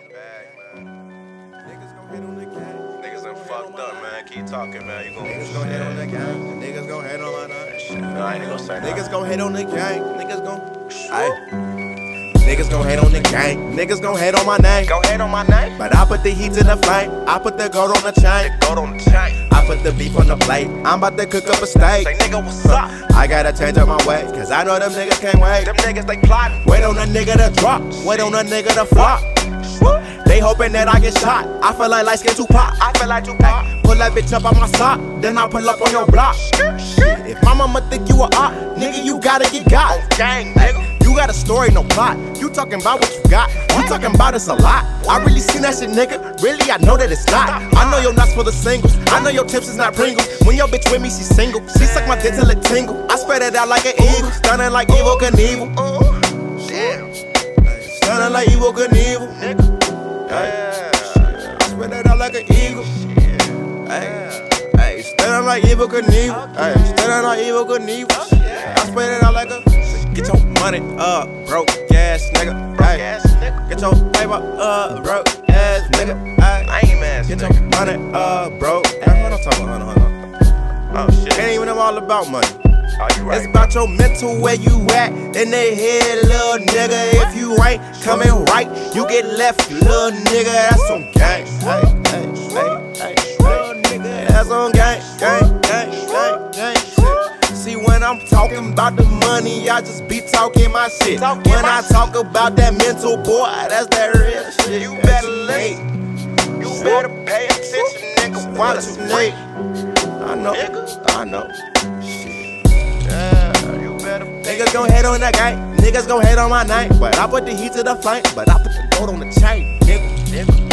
my bag, man. Niggas gon' hit on the gang. Niggas done fucked up, man. Keep talking, man. You gon' Niggas gon' hit on the gang. Niggas gon' hit on my nine. No, I ain't gonna say. Niggas gon' hit on the gang. Niggas gon' Aye. Niggas gon' hate on the gang. Niggas gon' hate on my name. Go ahead on my name. But I put the heat to the flame. I put the gold on the chain. Gold on the chain. I put the beef on the plate. I'm about to cook up a steak. Say, nigga, what's up? I gotta change up my ways. Cause I know them niggas can't wait. Them niggas, they plotting. Wait on a nigga to drop. Wait on a nigga to flop. They hoping that I get shot. I feel like light skin Tupac. I feel like too Tupac. Pull that bitch up on my sock, then I pull up on your block. If my mama think you a op, nigga, you gotta get got. Oh, gang, nigga. You got a story, no plot. You talking about what you got. You talking about it's a lot. I really seen that shit, nigga. Really, I know that it's not. I know your nuts for the singles. I know your tips is not Pringles. When your bitch with me, she single. She suck my dick till it tingle. I spread it out like an eagle. Stunning like Evel Knievel. Stunning like Evel Knievel. Nigga. Hey. I spread it out like an eagle. Hey, hey, stunning like Evel Knievel. Hey, stunning like Evel Knievel. I spread it out like a. Get your money up, broke ass nigga. Nigga. get your paper up, broke ass nigga. Ass get your money up, broke. Hold on, hold on, hold on. Oh, shit. Ain't even all about money. Right. It's about your mental where you at in their head, little nigga. If you ain't coming right, you get left, little nigga. That's some gang. Hey, hey, hey, hey, nigga. That's on gang, gang, gang, gang, gang. See, when I'm talking about the money, I just be talking my shit. When I talk about that mental boy, that's that real shit. You better listen. You better pay attention, nigga. While What it's you free. I know. I know. Niggas gon' hate on that gang, niggas gon' hate on my name. But I put the heat to the flame, but I put the gold on the chain, nigga. nigga.